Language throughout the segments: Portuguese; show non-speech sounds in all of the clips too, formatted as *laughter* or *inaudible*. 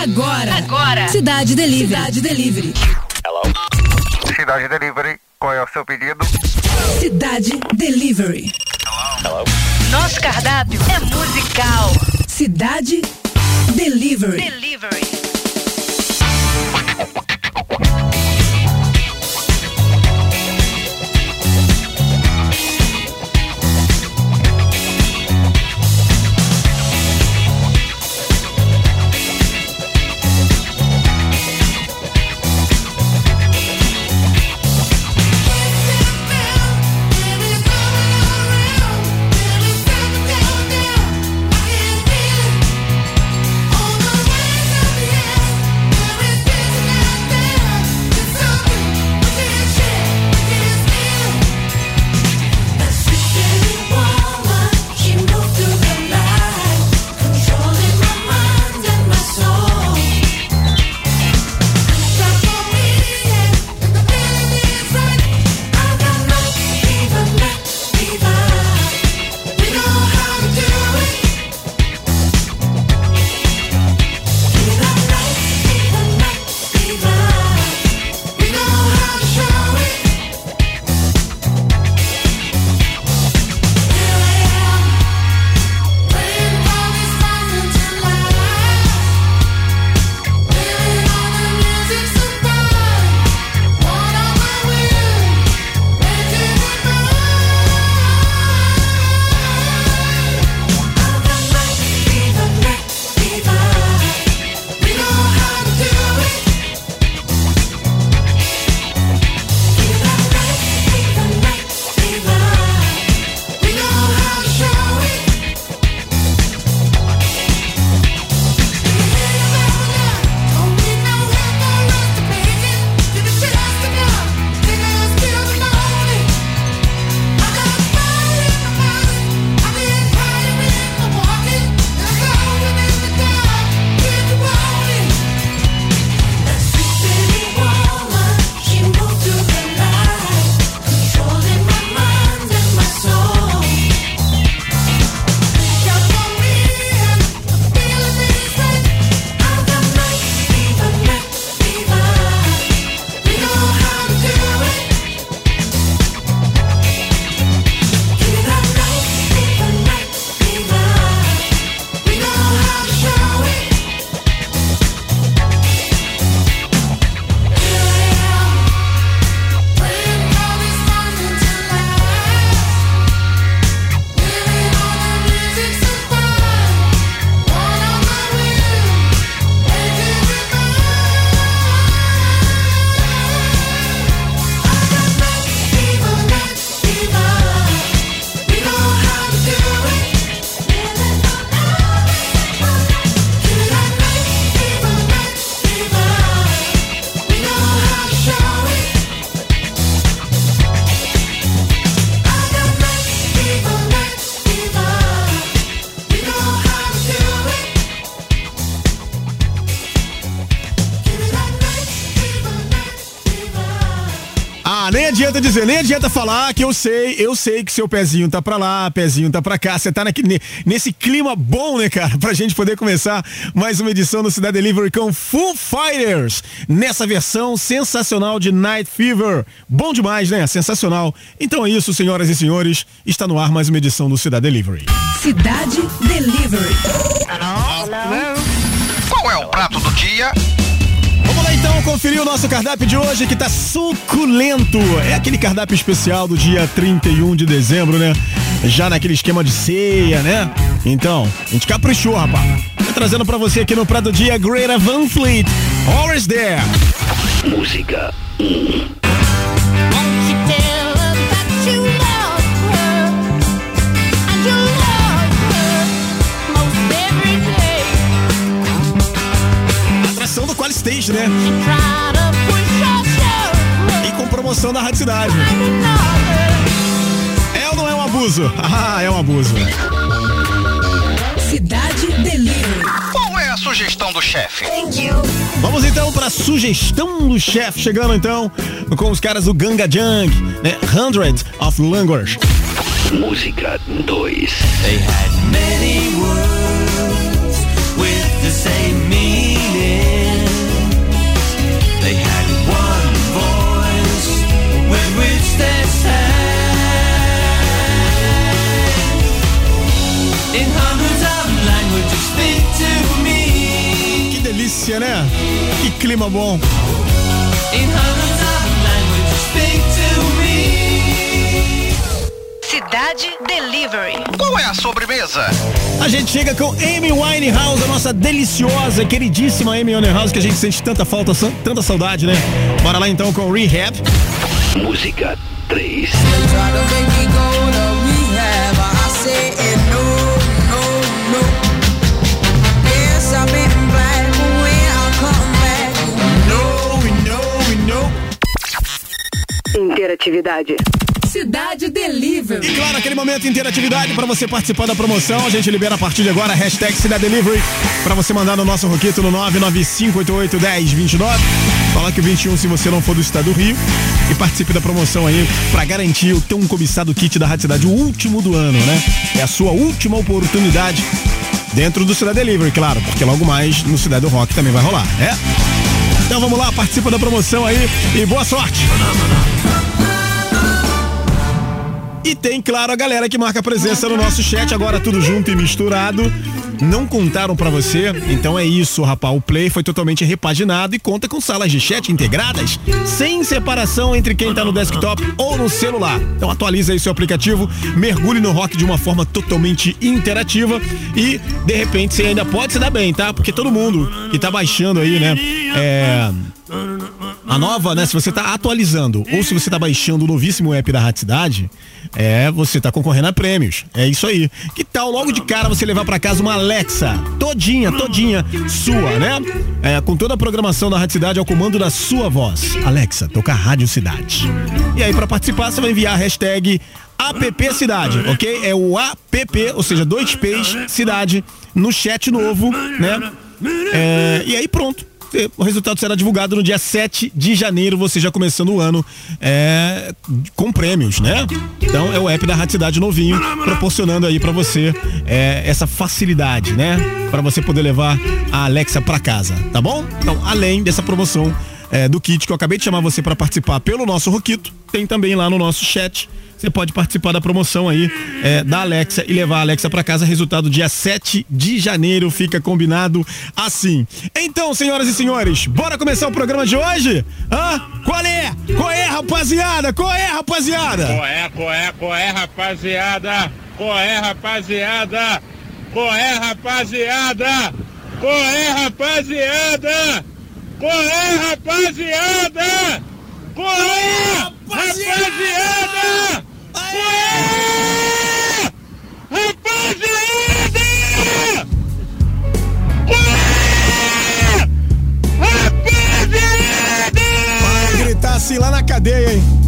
Agora. Agora. Cidade Delivery. Cidade Delivery. Hello. Cidade Delivery. Qual é o seu pedido? Cidade Delivery. Hello. Nosso cardápio é musical. Cidade Delivery. Delivery. Adianta dizer, nem adianta falar que eu sei, eu sei que seu pezinho tá pra lá, pezinho tá pra cá. Você tá naquele, nesse clima bom, né, cara? *laughs* Pra gente poder começar mais uma edição do Cidade Delivery com Full Fighters. Nessa versão sensacional de Night Fever. Bom demais, né? Sensacional. Então é isso, senhoras e senhores. Está no ar mais uma edição do Cidade Delivery. Cidade Delivery. Hello? Hello? Qual é o prato do dia? Então conferir o nosso cardápio de hoje que tá suculento. É aquele cardápio especial do dia 31 de dezembro, né? Já naquele esquema de ceia, né? Então, a gente caprichou, rapaz. Tô trazendo para você aqui no Prato do Dia Greater Van Fleet. Always there. Música. Stage, né? E com promoção da Rádio Cidade. É ou não é um abuso? *laughs* Ah, é um abuso. Cidade Delivery. Qual é a sugestão do chefe? Vamos então para a sugestão do chefe, chegando então com os caras do Ganga Jung, né? Hundred of Language. Música 2. They had many words delícia, né? Que clima bom. Cidade Delivery. Qual é a sobremesa? A gente chega com Amy Winehouse, a nossa deliciosa, queridíssima Amy Winehouse, que a gente sente tanta falta, tanta saudade, né? Bora lá então com Rehab. Música 3. Interatividade. Cidade Delivery. E claro, aquele momento de interatividade para você participar da promoção. A gente libera a partir de agora a hashtag Cidade Delivery para você mandar no nosso roquito no 995881029. Falar que o 21 se você não for do estado do Rio e participe da promoção aí para garantir o teu um cobiçado kit da Rádio Cidade, o último do ano, né? É a sua última oportunidade dentro do Cidade Delivery, claro, porque logo mais no Cidade do Rock também vai rolar, né? Então vamos lá, participa da promoção aí e boa sorte! E tem, claro, a galera que marca presença no nosso chat, agora tudo junto e misturado. Não contaram para você, então é isso, rapaz. O Play foi totalmente repaginado e conta com salas de chat integradas, sem separação entre quem tá no desktop ou no celular. Então atualiza aí seu aplicativo, mergulhe no rock de uma forma totalmente interativa e, de repente, você ainda pode se dar bem, tá? Porque todo mundo que tá baixando aí, né? É a nova, né? Se você tá atualizando ou se você tá baixando o novíssimo app da Rádio Cidade, é, você tá concorrendo a prêmios. É isso aí. Que tal logo de cara você levar para casa uma Alexa todinha, todinha sua, né? É, com toda a programação da Rádio Cidade ao comando da sua voz. Alexa, toca Rádio Cidade. E aí para participar você vai enviar a hashtag app cidade, ok? É o app, ou seja, dois P's cidade no chat novo, né? É, e aí pronto o resultado será divulgado no dia 7 de janeiro, você já começando o ano é, com prêmios, né? Então é o app da Rádio Cidade novinho, proporcionando aí para você é, essa facilidade, né? Para você poder levar a Alexa para casa, tá bom? Então, além dessa promoção é, do kit que eu acabei de chamar você para participar pelo nosso Roquito, tem também lá no nosso chat você pode participar da promoção aí é, da Alexa e levar a Alexa para casa. Resultado dia 7 de janeiro, fica combinado assim. Então, senhoras e senhores, bora começar o programa de hoje? Hã? Qual é? Qual é, rapaziada? Qual é, rapaziada? Qual é, qual é, qual é, rapaziada? Qual é, rapaziada? Qual é, rapaziada? Qual é, rapaziada? Qual é, rapaziada? Qual é, rapaziada? Aê! Rapaziada! Rapaziada! Vai gritar assim lá na cadeia, hein?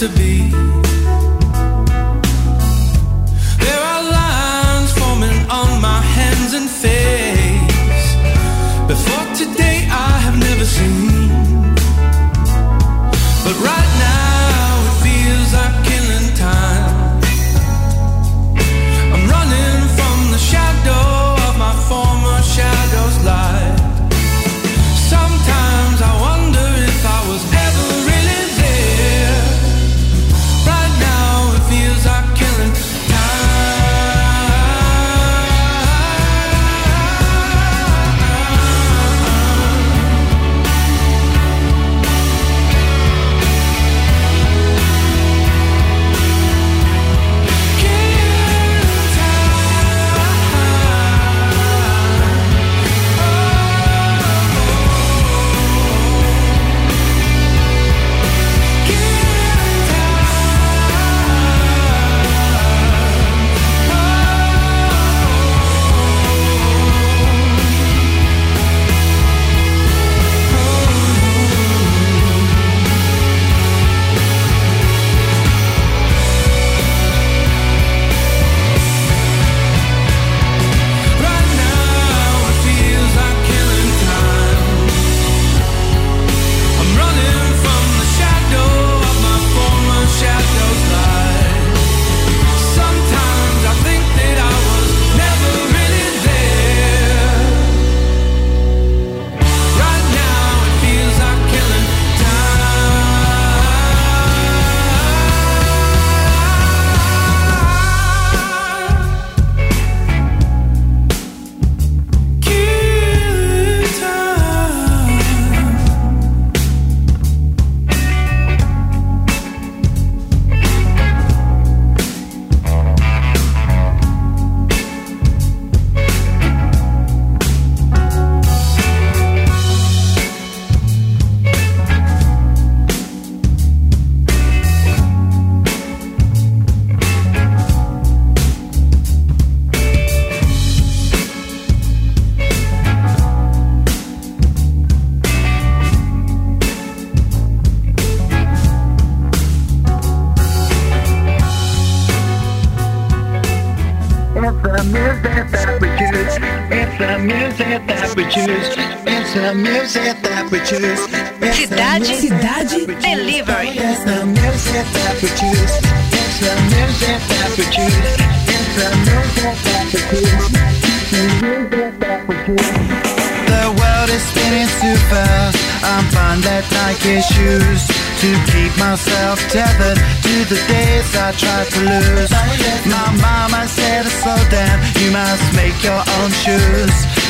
to be. That we Delivery. The world is spinning too fast. I'm fine that Nike shoes to keep myself tethered to the days I tried to lose. My mama said, to slow down, you must make your own shoes.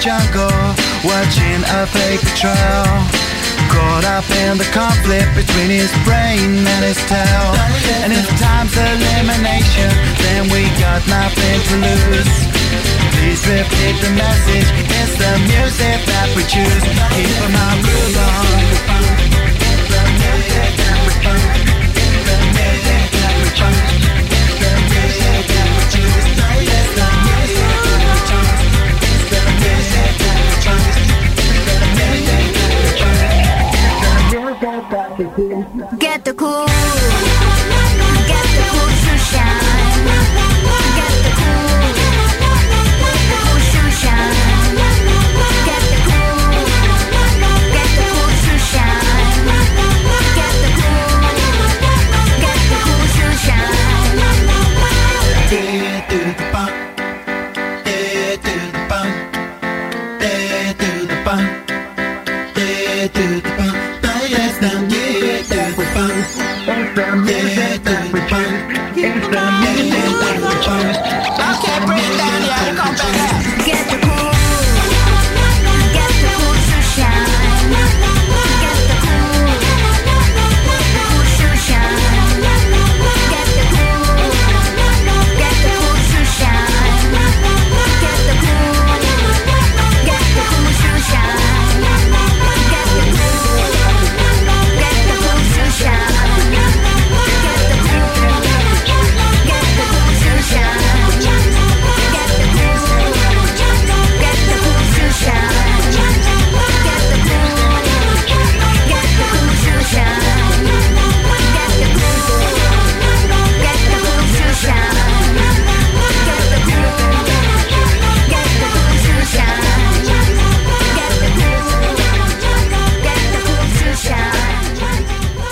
jungle, watching a fake trail. Caught up in the conflict between his brain and his tail. And if time's elimination, then we got nothing to lose. Please repeat the message, it's the music that we choose. Keep our groove on. The cool.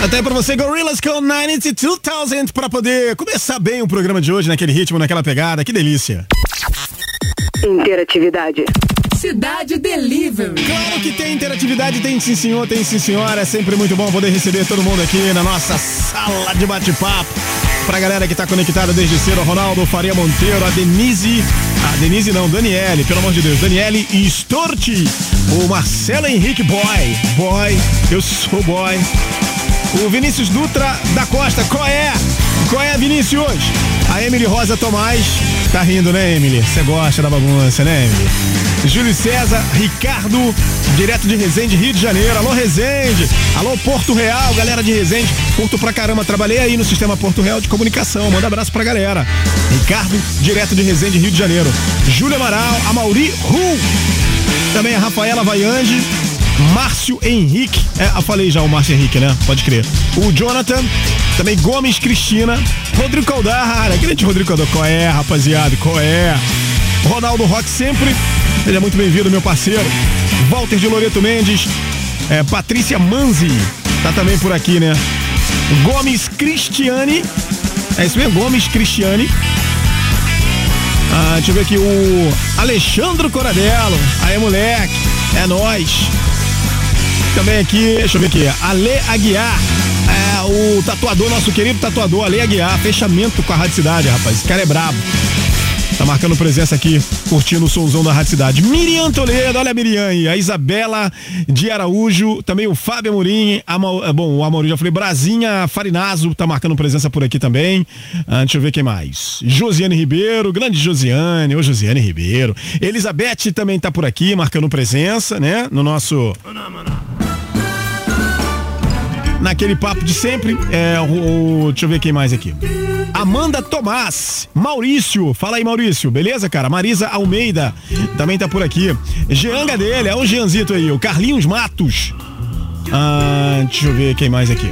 Até pra você, Gorillaz com 92,000 pra poder começar bem o programa de hoje, naquele ritmo, naquela pegada. Que delícia. Interatividade. Cidade Delivery. Claro que tem interatividade, tem sim senhor, tem sim senhora. É sempre muito bom poder receber todo mundo aqui na nossa sala de bate-papo. Pra galera que tá conectada desde cedo, Ronaldo Faria Monteiro, a Denise. A Denise não, Daniele, pelo amor de Deus. Daniele Storti. O Marcelo Henrique Boy. Boy, eu sou boy. O Vinícius Dutra da Costa, qual é? Qual é, Vinícius? A Emily Rosa Tomás. Tá rindo, né, Emily? Você gosta da bagunça, né, Emily? Júlio César, Ricardo, direto de Resende, Rio de Janeiro. Alô, Resende. Alô, Porto Real, galera de Resende. Curto pra caramba. Trabalhei aí no sistema Porto Real de comunicação. Manda abraço pra galera. Ricardo, direto de Resende, Rio de Janeiro. Júlio Amaral, Amauri Ru. Também a Rafaela Vaiange. Márcio Henrique. É, eu falei já o Márcio Henrique, né? Pode crer. O Jonathan, também Gomes Cristina, Rodrigo Caldara, grande Rodrigo Caldara. Qual é, rapaziada? Qual é? Ronaldo Rock sempre. Seja muito bem-vindo, meu parceiro. Walter de Loreto Mendes. É, Patrícia Manzi. Tá também por aqui, né? Gomes Cristiane. É isso mesmo? Gomes Cristiane. Ah, deixa eu ver aqui o Alexandre Coradello. Aí, moleque. É nós. Também aqui, deixa eu ver aqui. Ale Aguiar. É, o tatuador, nosso querido tatuador, Ale Aguiar. Fechamento com a Rádio Cidade, rapaz. Esse cara é brabo. Tá marcando presença aqui, curtindo o somzão da Rádio Cidade. Miriam Toledo, olha a Miriam aí. A Isabela de Araújo, também o Fábio Amorim. Eh, bom, o Amorim já falei. Brasinha Farinazo tá marcando presença por aqui também. Ah, deixa eu ver quem mais. Josiane Ribeiro, grande Josiane. Ô, Josiane Ribeiro. Elizabeth também tá por aqui, marcando presença, né? No nosso naquele papo de sempre. É, o, o- deixa eu ver quem mais aqui. Amanda Tomás, Maurício, fala aí Maurício, beleza, cara? Marisa Almeida também tá por aqui. Jeanga dele, é o Jeanzito aí, o Carlinhos Matos. Ah, deixa eu ver quem mais aqui.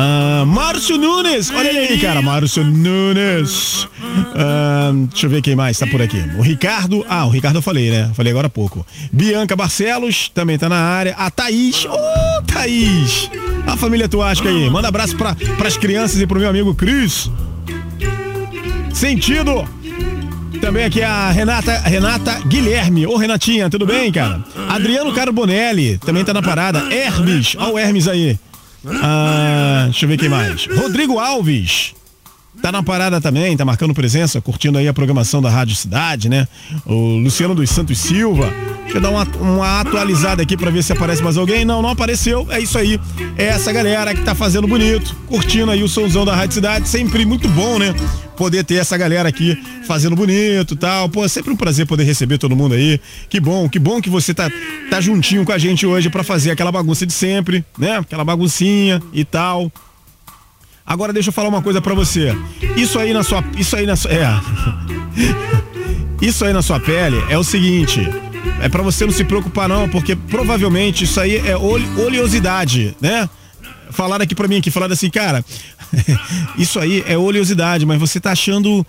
Ah, Márcio Nunes, olha ele aí, cara, Márcio Nunes. Ah, deixa eu ver quem mais tá por aqui. O Ricardo, ah, o Ricardo eu falei, né? Falei agora há pouco. Bianca Barcelos também tá na área. A Thaís, ô Thaís. A família Tuasca aí, manda abraço pra, pras crianças e pro meu amigo Cris. Sentido. Também aqui a Renata, Renata Guilherme. Ô Renatinha, tudo bem, cara? Adriano Carbonelli também tá na parada. Hermes, ó o Hermes aí. Ah, deixa eu ver quem mais. Rodrigo Alves. Tá na parada também, tá marcando presença, curtindo aí a programação da Rádio Cidade, né? O Luciano dos Santos Silva. Deixa eu dar uma, uma atualizada aqui pra ver se aparece mais alguém. Não, não apareceu. É isso aí. É essa galera que tá fazendo bonito, curtindo aí o somzão da Rádio Cidade. Sempre muito bom, né? Poder ter essa galera aqui fazendo bonito tal. Pô, é sempre um prazer poder receber todo mundo aí. Que bom, que bom que você tá, tá juntinho com a gente hoje pra fazer aquela bagunça de sempre, né? Aquela baguncinha e tal. Agora deixa eu falar uma coisa pra você. Isso aí na sua, isso aí na sua, é. *laughs* Isso aí na sua pele é o seguinte, é pra você não se preocupar não, porque provavelmente isso aí é ole- oleosidade, né? Falaram aqui pra mim aqui, falaram assim, cara, *laughs* isso aí é oleosidade, mas você tá achando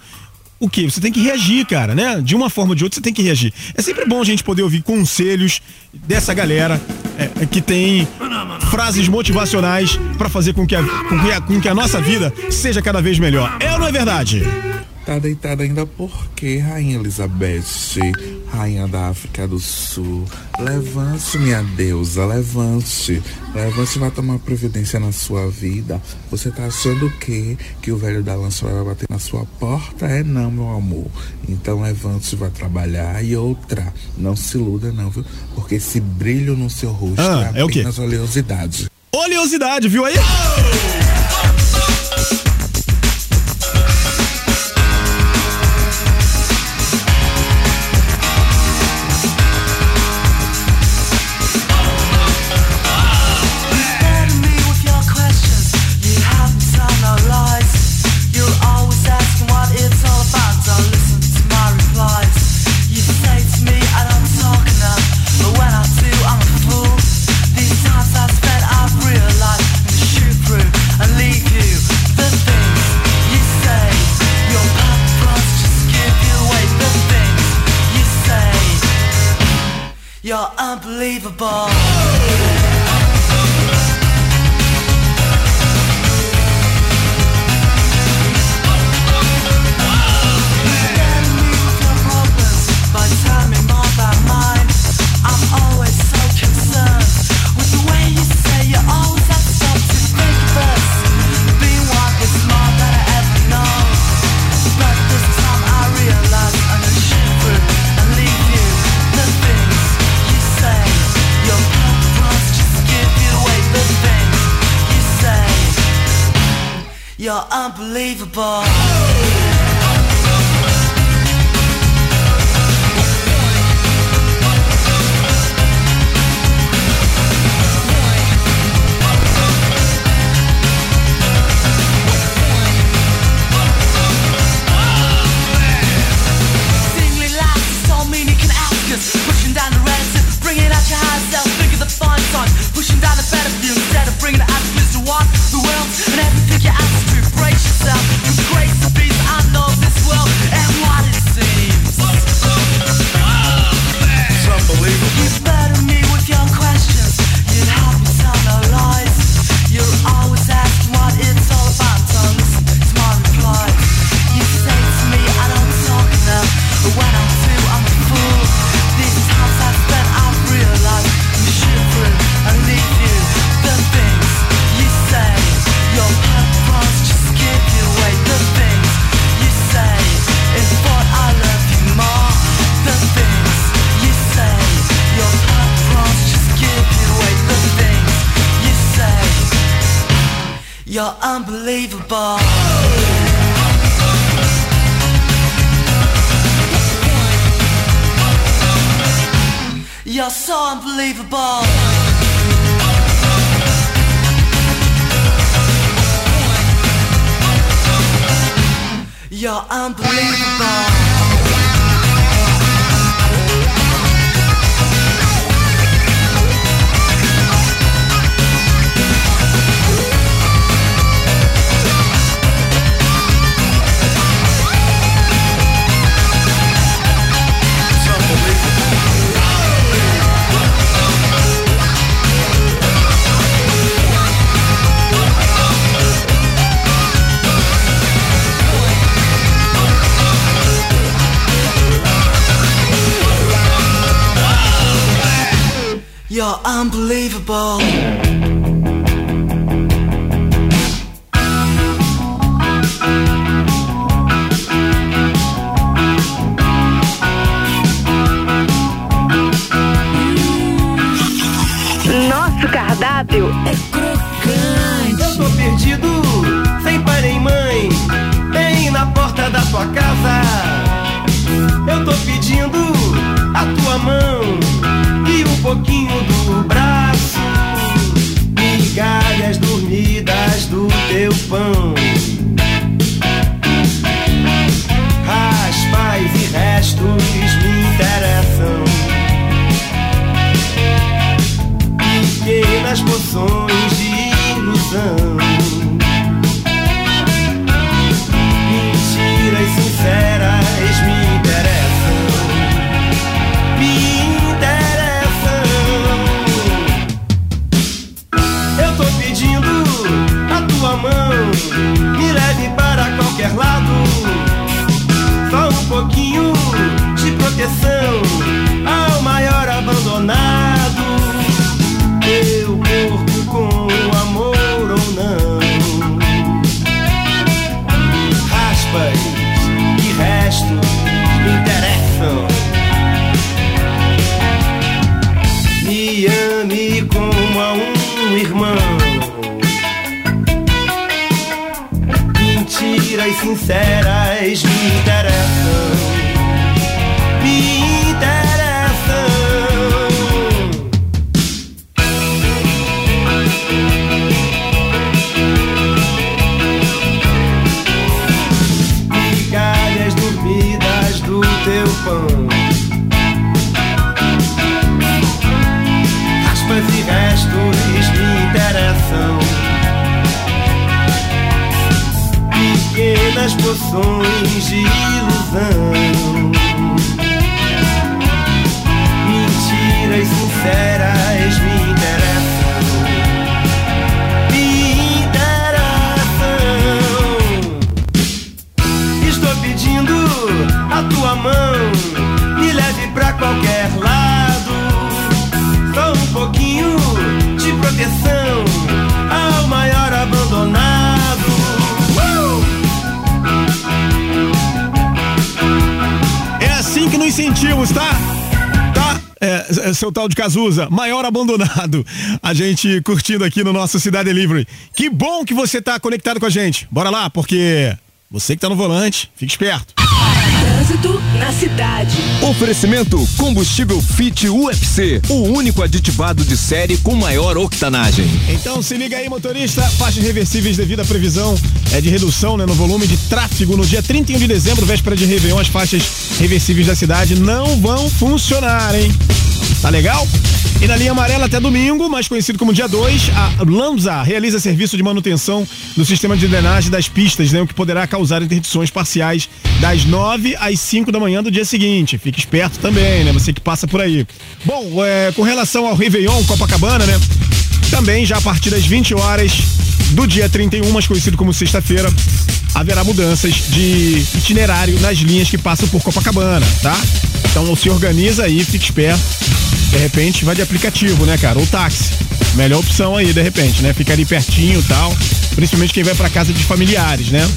o quê? Você tem que reagir, cara, né? De uma forma ou de outra você tem que reagir. É sempre bom a gente poder ouvir conselhos dessa galera é, que tem frases motivacionais pra fazer com que, a, com, que a, com que a nossa vida seja cada vez melhor. É ou não é verdade? Tá deitada ainda por quê, Rainha Elizabeth, Rainha da África do Sul? Levante, minha deusa, levante. Levante e vai tomar providência na sua vida. Você tá achando o quê? Que o velho da lança vai bater na sua porta? É não, meu amor. Então levante e vai trabalhar. E outra, não se iluda não, viu? Porque esse brilho no seu rosto Ah, é é o quê? apenas oleosidade. Oleosidade, viu aí? Scared You're unbelievable. Nosso cardápio é pequenas poções Sinceras me interessam. Me interessam. migalhas dormidas do teu pão. Seu tal de Cazuza, maior abandonado. A gente curtindo aqui no nosso Cidade Delivery. Que bom que você tá conectado com a gente. Bora lá, porque você que tá no volante, fique esperto. Trânsito na cidade. Oferecimento combustível Fit UFC, o único aditivado de série com maior octanagem. Então se liga aí, motorista. Faixas reversíveis devido à previsão é, de redução né, no volume de tráfego no dia 31 de dezembro, véspera de Réveillon. As faixas reversíveis da cidade não vão funcionar, hein? Tá legal? E na linha amarela até domingo, mais conhecido como dia 2, a Lanza realiza serviço de manutenção do sistema de drenagem das pistas, né, o que poderá causar interdições parciais das 9 às 5 da manhã do dia seguinte. Fique esperto também, né? Você que passa por aí. Bom, é, com relação ao Réveillon Copacabana, né? Também já a partir das 20 horas do dia 31, mais conhecido como sexta-feira, haverá mudanças de itinerário nas linhas que passam por Copacabana, tá? Então se organiza aí, fique esperto. De repente vai de aplicativo, né, cara? Ou táxi. Melhor opção aí, de repente, né? Fica ali pertinho e tal. Principalmente quem vai pra casa de familiares, né?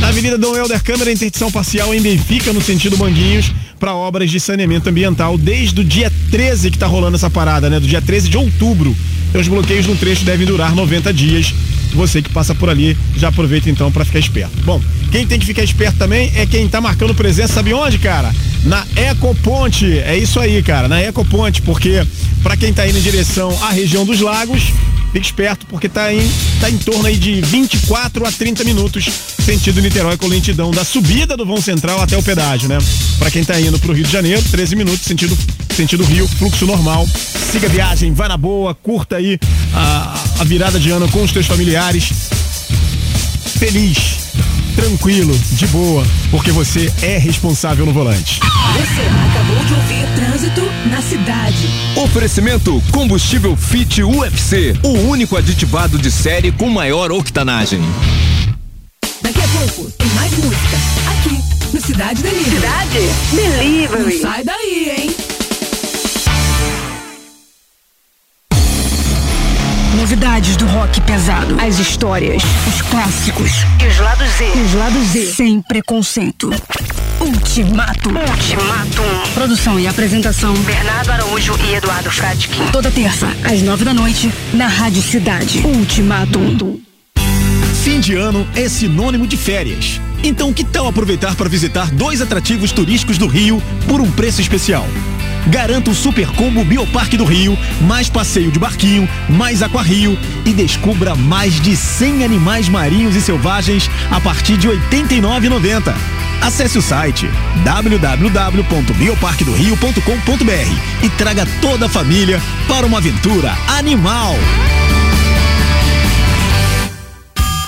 Na Avenida Dom Helder Câmara, interdição parcial em Benfica, no sentido Manguinhos, para obras de saneamento ambiental desde o dia 13 que tá rolando essa parada, né? Do dia 13 de outubro. Então os bloqueios no trecho devem durar 90 dias. Você que passa por ali, já aproveita então para ficar esperto. Bom, quem tem que ficar esperto também é quem tá marcando presença, sabe onde, cara? Na Ecoponte. É isso aí, cara, na Ecoponte, porque para quem tá indo em direção à região dos lagos, Fique esperto porque tá em, tá em torno aí de 24 a 30 minutos sentido Niterói com lentidão da subida do vão central até o pedágio, né? Para quem tá indo pro Rio de Janeiro, 13 minutos sentido sentido Rio, fluxo normal. Siga a viagem, vá na boa, curta aí a, a virada de ano com os teus familiares. Feliz, tranquilo, de boa, porque você é responsável no volante. Você acabou de ouvir Trânsito na Cidade. Oferecimento Combustível Fit UFC, o único aditivado de série com maior octanagem. Daqui a pouco tem mais música. Aqui, no Cidade Delivery. Cidade Delivery. Não sai daí, hein? Novidades do rock pesado. As histórias, os clássicos. E os lados Z. Os lados Z. Sem preconceito. Ultimato. Ultimatum. Produção e apresentação. Bernardo Araújo e Eduardo Fradkin. Toda terça, às nove da noite, na Rádio Cidade. Ultimatum. Fim de ano é sinônimo de férias. Então, que tal aproveitar para visitar dois atrativos turísticos do Rio por um preço especial? Garanta o Super Combo Bioparque do Rio, mais passeio de barquinho, mais aquarrio e descubra mais de 100 animais marinhos e selvagens a partir de R$ 89,90. Acesse o site www.bioparquedorio.com.br e traga toda a família para uma aventura animal.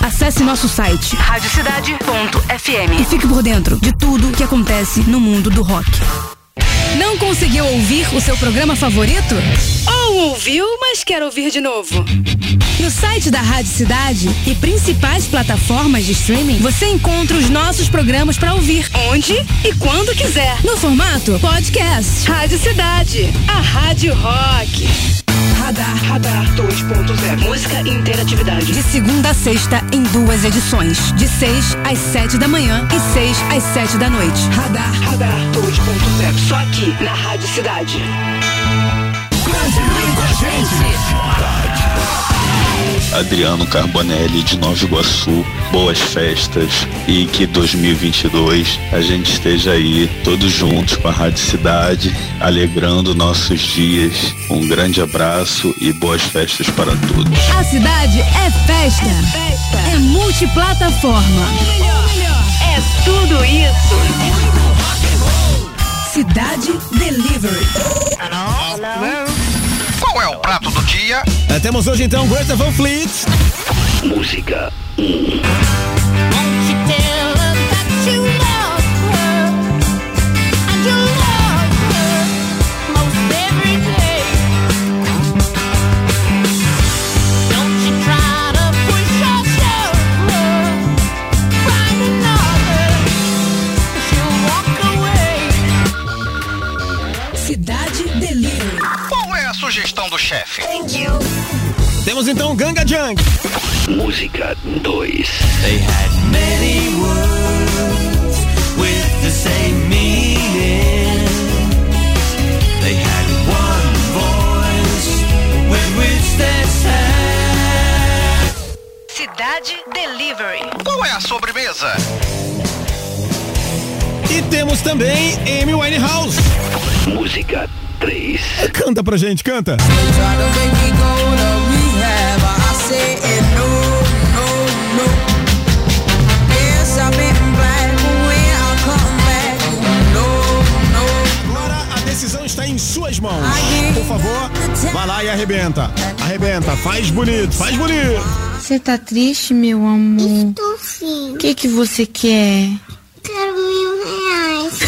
Acesse nosso site Radiocidade.fm. e fique por dentro de tudo que acontece no mundo do rock. Não conseguiu ouvir o seu programa favorito? Ou ouviu, mas quer ouvir de novo? No site da Rádio Cidade e principais plataformas de streaming, você encontra os nossos programas para ouvir onde e quando quiser. No formato podcast. Rádio Cidade. A Rádio Rock. Radar. Radar 2.0. Música e interatividade. De segunda a sexta, em duas edições. De 6 às 7 da manhã e 6 às 7 da noite. Radar. Radar 2.0. Só aqui na Rádio Cidade. Continue com a gente. Adriano Carbonelli de Nova Iguaçu, boas festas e que 2022 a gente esteja aí todos juntos com a Rádio Cidade, alegrando nossos dias. Um grande abraço e boas festas para todos. A cidade é festa. É, multiplataforma. É tudo isso. Cidade Delivery. Qual é o prato do dia? É, temos hoje então Greta Van Fleet. Música 1. Chefe? Temos então Ganga Jang. Música 2 They had many words with the same meaning. They had one voice with which they sang. Cidade Delivery. Qual é a sobremesa? E temos também Amy Winehouse. Música 3 Canta pra gente, canta. Agora a decisão está em suas mãos. Por favor, vá lá e arrebenta. Arrebenta, faz bonito, faz bonito. Você tá triste, meu amor? Estou sim. O que que você quer? Quero mil reais.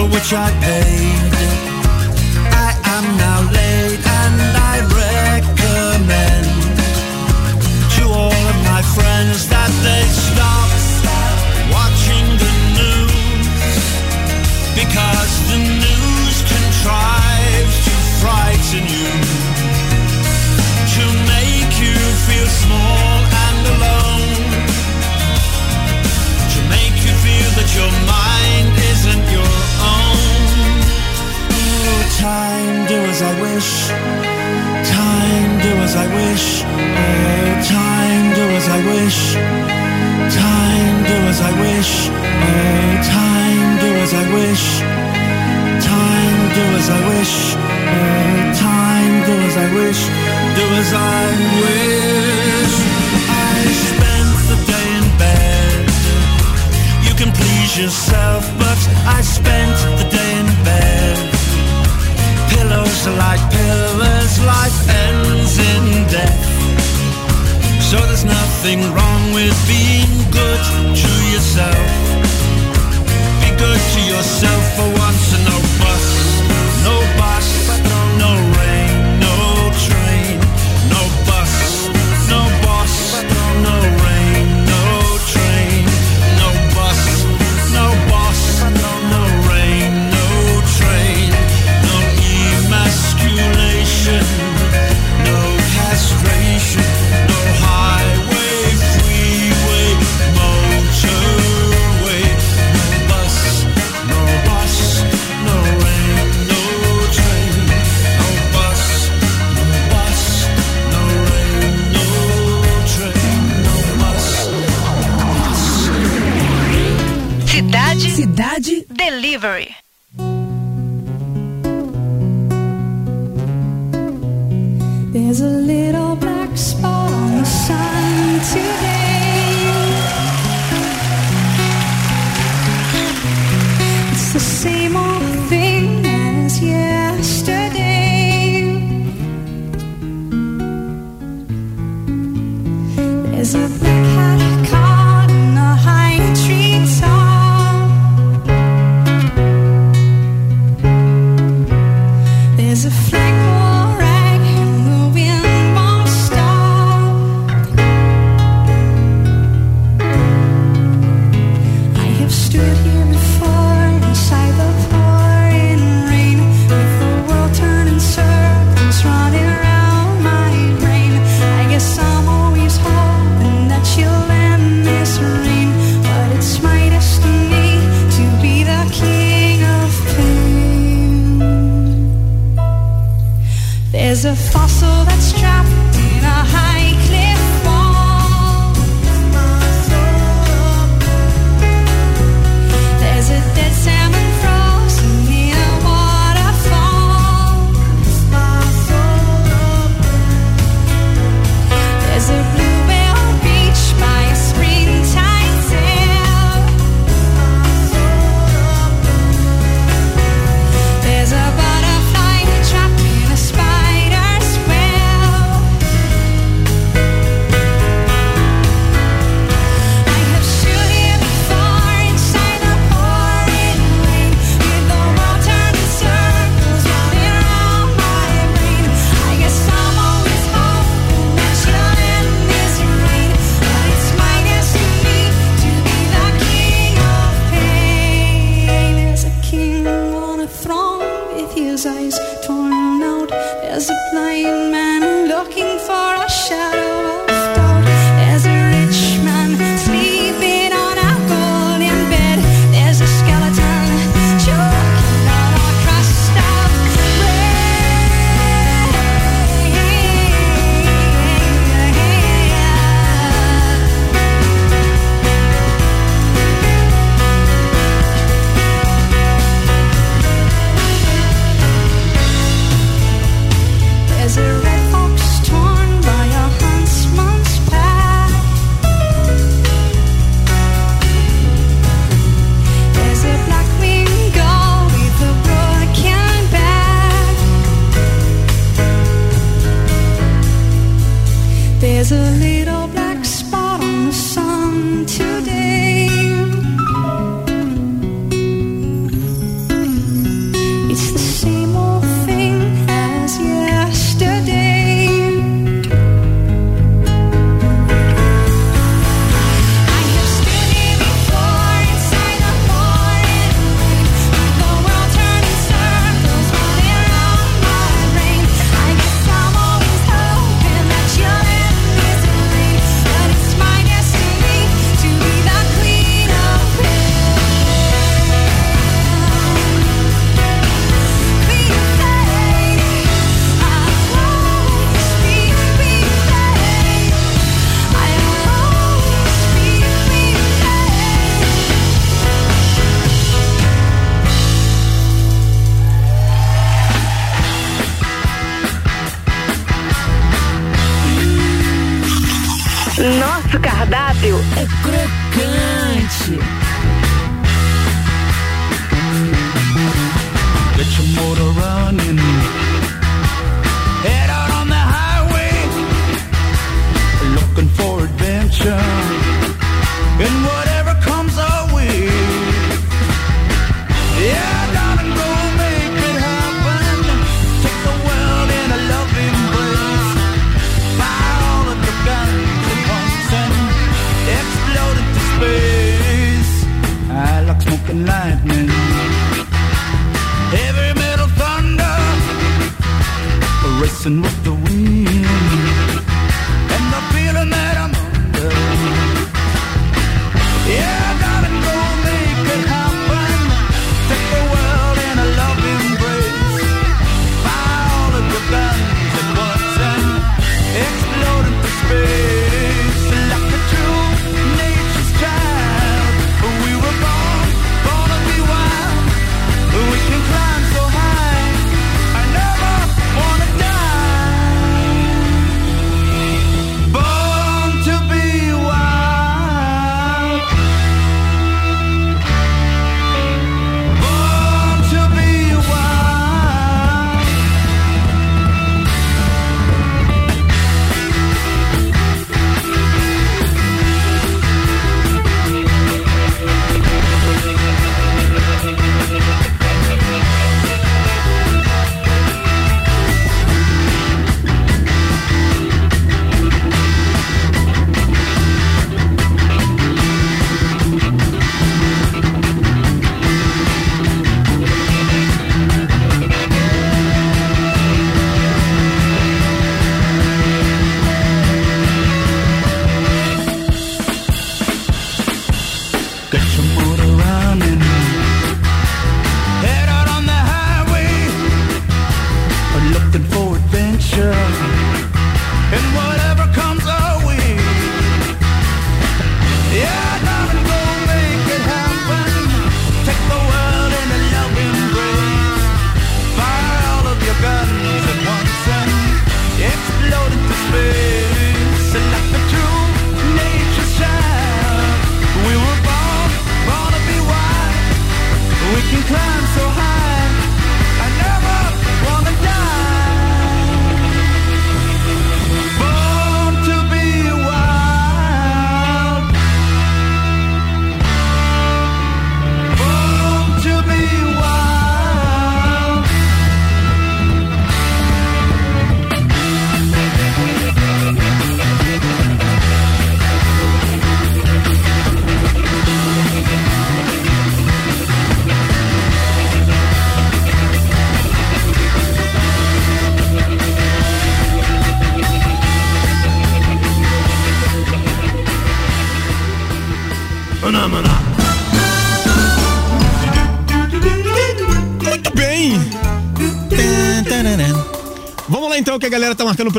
For which I paid. Delivery. Brasil. É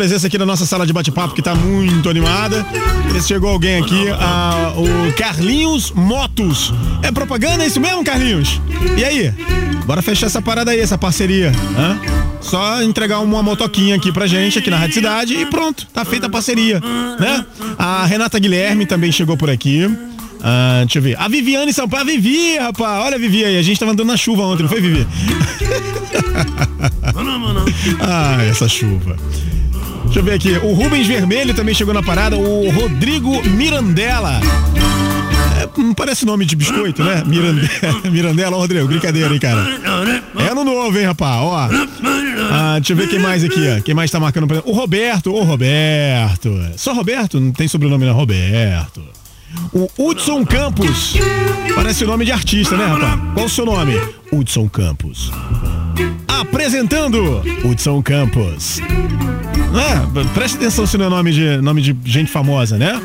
presença aqui na nossa sala de bate-papo, que tá muito animada. Chegou alguém aqui, a, o Carlinhos Motos. É propaganda, é isso mesmo, Carlinhos? E aí? Bora fechar essa parada aí, essa parceria. Hã? Só entregar uma motoquinha aqui pra gente, aqui na Rádio Cidade, e pronto, tá feita a parceria, né? A Renata Guilherme também chegou por aqui. Ah, deixa eu ver. A Viviane Sampaio. A Vivi, rapaz. Olha a Vivi aí. A gente tava andando na chuva ontem, não foi, Vivi? *laughs* ah, essa chuva. Deixa eu ver aqui. O Rubens Vermelho também chegou na parada. O Rodrigo Mirandela. É, parece nome de biscoito, né? Mirandela, *laughs* Mirandela, Rodrigo, brincadeira, hein, cara. É ano novo, hein, rapaz? Ó. Ah, deixa eu ver quem mais aqui, ó. Quem mais tá marcando. O Roberto, ô Roberto. Só Roberto? Não tem sobrenome, não. Roberto. O Hudson Campos. Parece nome de artista, né, rapaz? Qual o seu nome? Hudson Campos. Apresentando Hudson Campos. É, presta atenção se não é nome de, nome de gente famosa, né?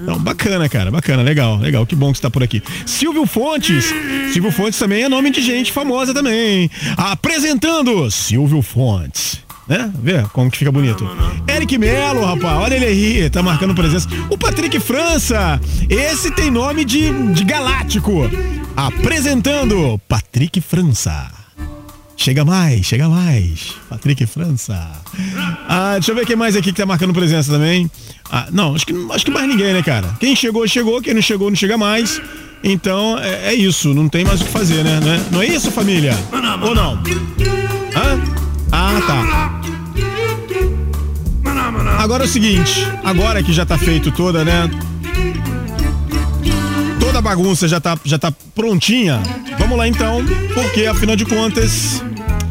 Então, bacana, cara, bacana, legal, legal, que bom que você tá por aqui. Silvio Fontes, Silvio Fontes também é nome de gente famosa também. Apresentando Silvio Fontes. Né? Vê como que fica bonito. Eric Melo, rapaz, olha ele aí, tá marcando presença. O Patrick França, esse tem nome de, de galáctico. Apresentando Patrick França. Chega mais, chega mais. Patrick França. Ah, deixa eu ver quem mais aqui que tá marcando presença também. Ah, não, acho que, acho que mais ninguém, né, cara? Quem chegou, chegou. Quem não chegou, não chega mais. Então, é, é isso. Não tem mais o que fazer, né? Não é, não é isso, família? Ou não? Hã? Ah, tá. Agora é o seguinte. Agora que já tá feito toda, né? Toda a bagunça já tá, já tá prontinha. Vamos lá então, porque afinal de contas,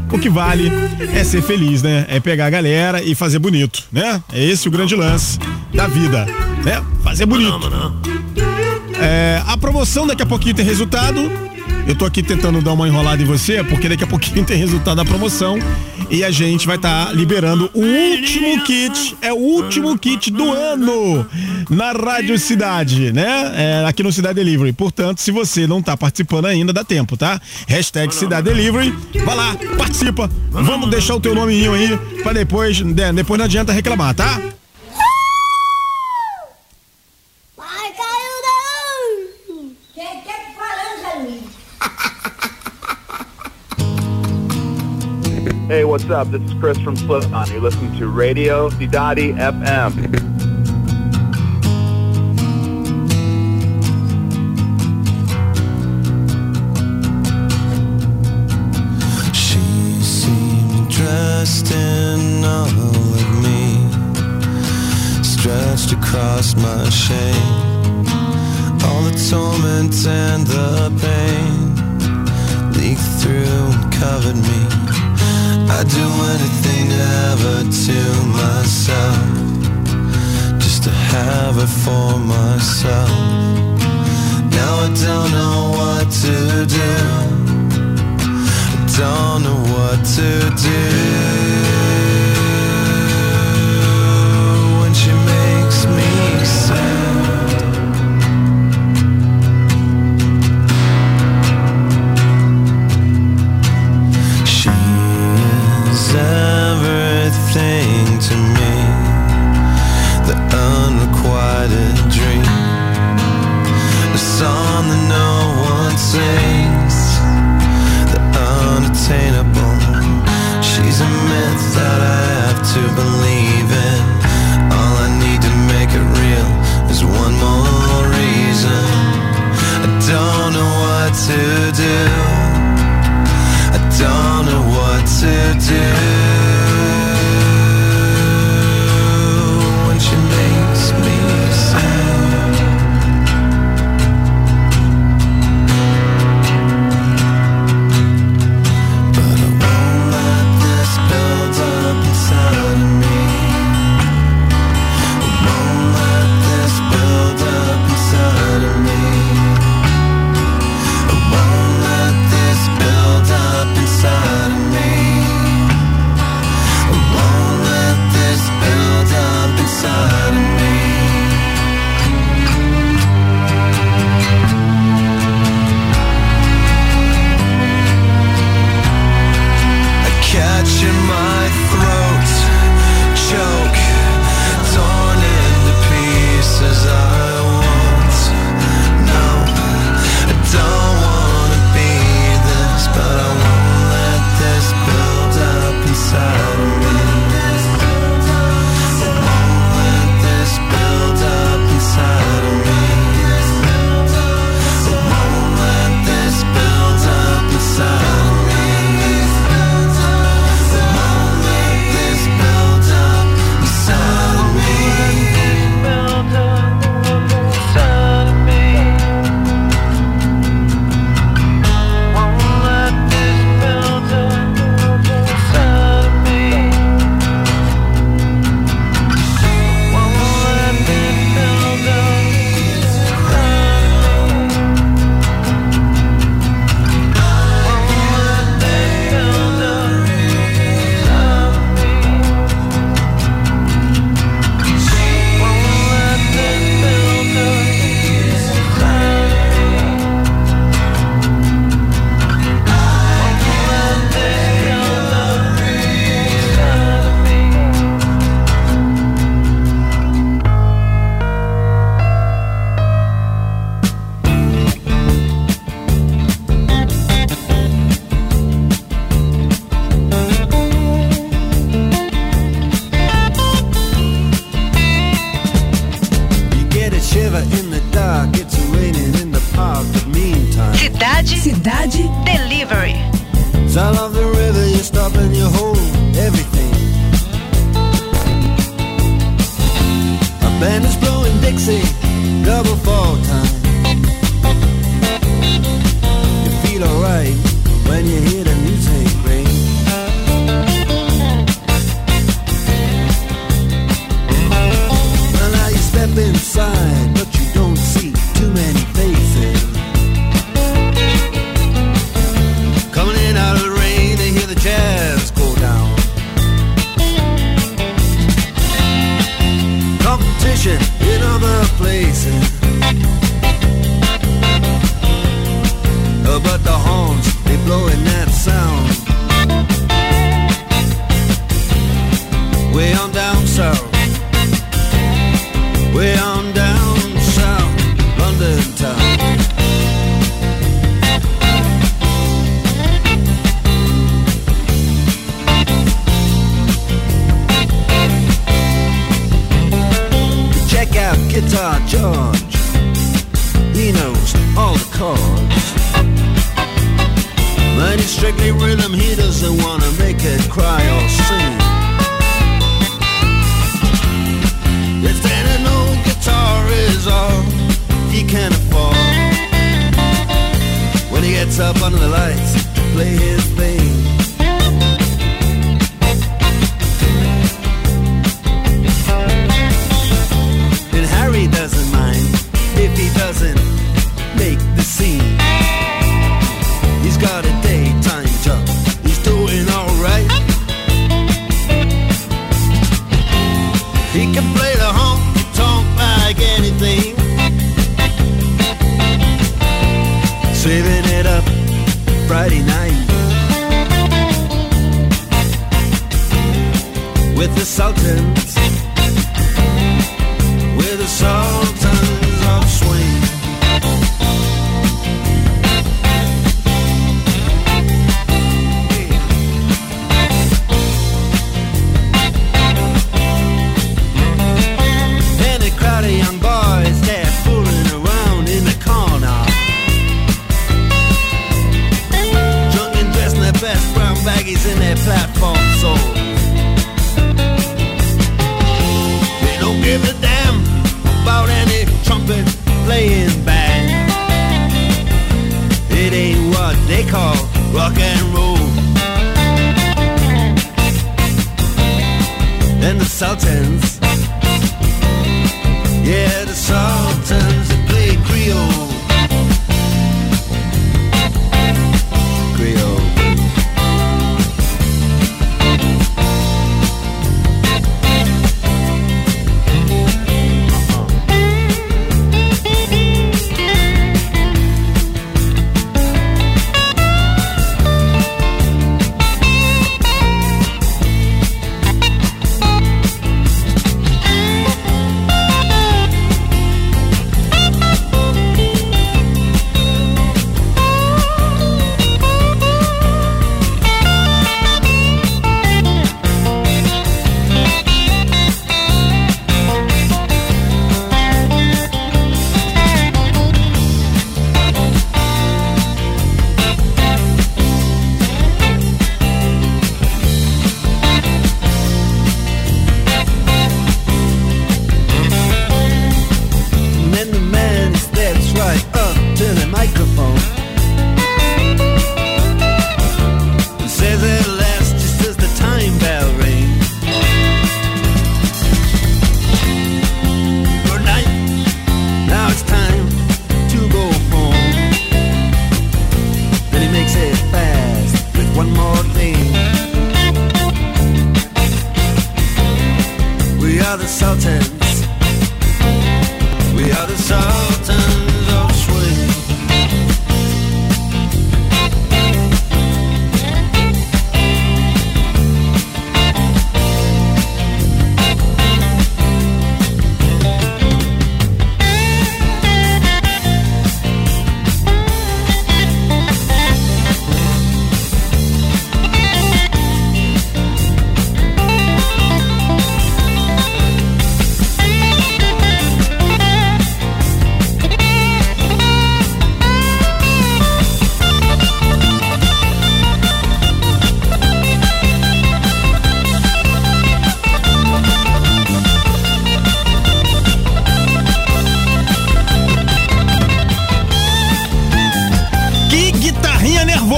o que vale é ser feliz, né? É pegar a galera e fazer bonito, né? É esse o grande lance da vida, né? Fazer bonito. É, a promoção daqui a pouquinho tem resultado. Eu tô aqui tentando dar uma enrolada em você, porque daqui a pouquinho *laughs* tem resultado da promoção e a gente vai estar liberando o último kit, é o último kit do ano na Rádio Cidade, né? É, aqui no Cidade Delivery. Portanto, se você não tá participando ainda, dá tempo, tá? Hashtag Cidade Delivery, vai lá, participa. Vamos deixar o teu nominho aí pra depois, né, depois não adianta reclamar, tá? Hey, what's up? This is Chris from Slipknot. You're listening to Radio Cidade FM. Across my shame. All the torment and the pain leaked through and covered me. I'd do anything to have her to myself, just to have her for myself. Now I don't know what to do I don't know what to do when she makes me sad. To me, the unrequited dream, the song that no one sings the unattainable. She's a myth that I have to believe in. All I need to make it real is one more reason. I don't know what to do.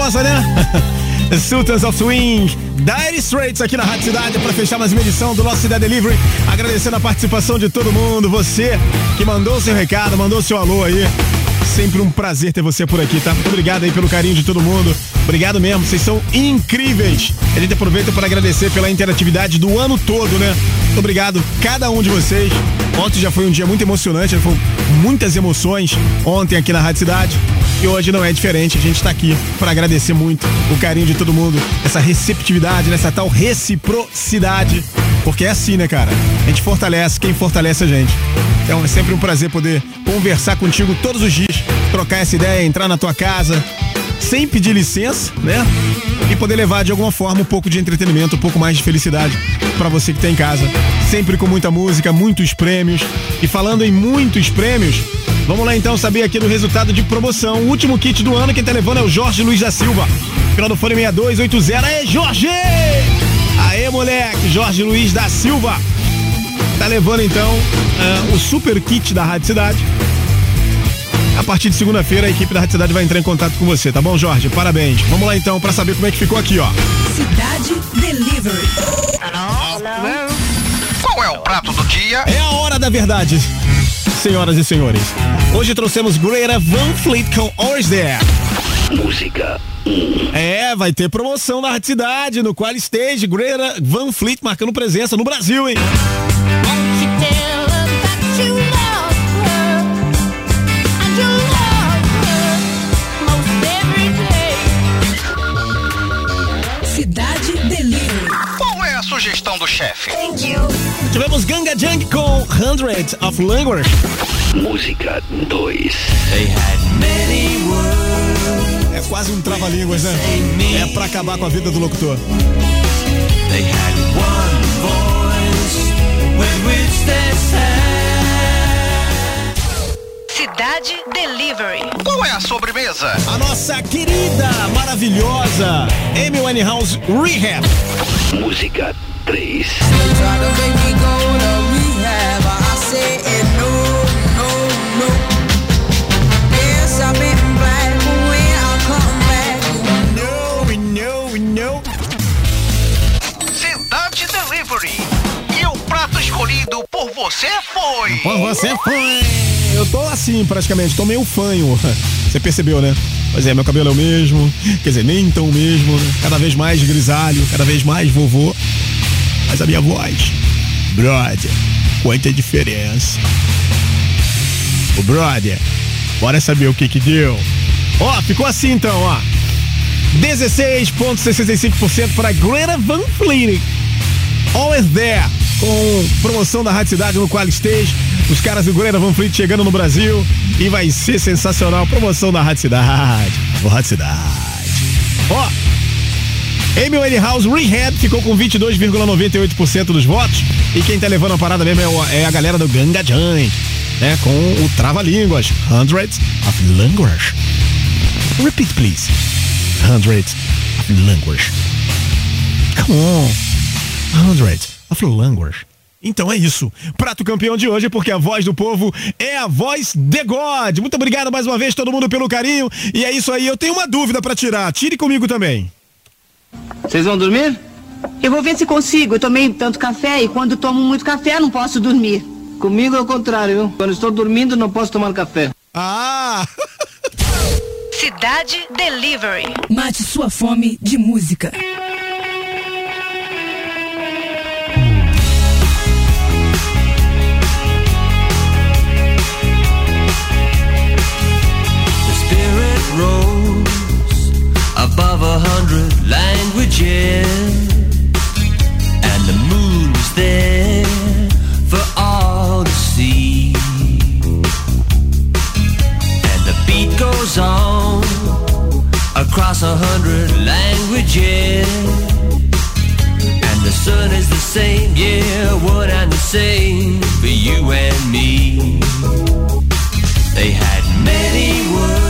Famosa, né? *laughs* Sultans of Swing, Dire Straits aqui na Rádio Cidade para fechar mais uma edição do nosso Cidade Delivery. Agradecendo a participação de todo mundo, você que mandou seu recado, mandou seu alô aí. Sempre um prazer ter você por aqui, tá? Muito obrigado aí pelo carinho de todo mundo. Obrigado mesmo, vocês são incríveis. A gente aproveita para agradecer pela interatividade do ano todo, né? Muito obrigado cada um de vocês. Ontem já foi um dia muito emocionante, foram muitas emoções ontem aqui na Rádio Cidade. E hoje não é diferente, a gente tá aqui para agradecer muito o carinho de todo mundo, essa receptividade, nessa tal reciprocidade. Porque é assim, né, cara? A gente fortalece quem fortalece a gente. Então é sempre um prazer poder conversar contigo todos os dias, trocar essa ideia, entrar na tua casa, sem pedir licença, né? E poder levar de alguma forma um pouco de entretenimento, um pouco mais de felicidade para você que tá em casa. Sempre com muita música, muitos prêmios. E falando em muitos prêmios, vamos lá então saber aqui do resultado de promoção. O último kit do ano, quem tá levando é o Jorge Luiz da Silva. Final do fone 6280. Aê, Jorge! Aê, moleque! Jorge Luiz da Silva. Tá levando então ah, o super kit da Rádio Cidade. A partir de segunda-feira, a equipe da Rádio Cidade vai entrar em contato com você, tá bom, Jorge? Parabéns. Vamos lá então para saber como é que ficou aqui, ó. Cidade Delivery. Qual é o prato do dia? É a hora da verdade, senhoras e senhores. Hoje trouxemos Greta Van Fleet com Always There. Música 1. É, vai ter promoção na Rádio Cidade, no qual stage Greta Van Fleet marcando presença no Brasil, hein? Cidade Delivery. Qual é a sugestão do chefe? Tivemos Ganga Junk com Hundreds of Language. Música 2. É quase um trava-línguas, né? É pra acabar com a vida do locutor. Cidade Delivery. Qual é a sobremesa? A nossa querida, maravilhosa Amy Winehouse Rehab. Música 3. Escolhido por você foi. Pô, você foi. Eu tô assim, praticamente, tô meio fanho. *laughs* Você percebeu, né? Pois é, meu cabelo é o mesmo. Quer dizer, nem tão mesmo. né? Cada vez mais grisalho, cada vez mais vovô. Mas a minha voz, brother, quanta diferença. Ô, brother, bora saber o que que deu. Ó, ficou assim então, ó. 16,65% para Greta Van Fleet. Always There, com promoção da Rádio Cidade no Qual Stage. Os caras do Greta Van Fleet chegando no Brasil e vai ser sensacional. Promoção da Rádio Cidade. Rádio Cidade. Ó, Amy Winehouse Rehab ficou com 22,98% dos votos. E quem tá levando a parada mesmo é, é a galera do Ganga Joint, né? Com o Trava-Línguas, Hundreds of Language. Repeat, please. Hundreds of Language. Come on. Hundreds of Language. Então é isso. Prato campeão de hoje, porque a voz do povo é a voz de God. Muito obrigado mais uma vez, todo mundo, pelo carinho. E é isso aí. Eu tenho uma dúvida pra tirar. Tire comigo também. Vocês vão dormir? Eu vou ver se consigo. Eu tomei tanto café e quando tomo muito café não posso dormir. Comigo é o contrário, viu? Quando estou dormindo não posso tomar café. Ah! Cidade Delivery. Mate sua fome de música. Rose above a hundred languages, and the moon was there for all to see. And the beat goes on across a hundred languages, and the sun is the same, yeah, one and the same for you and me. They had many words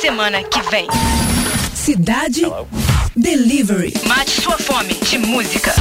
semana que vem. Cidade Delivery. Mate sua fome de música.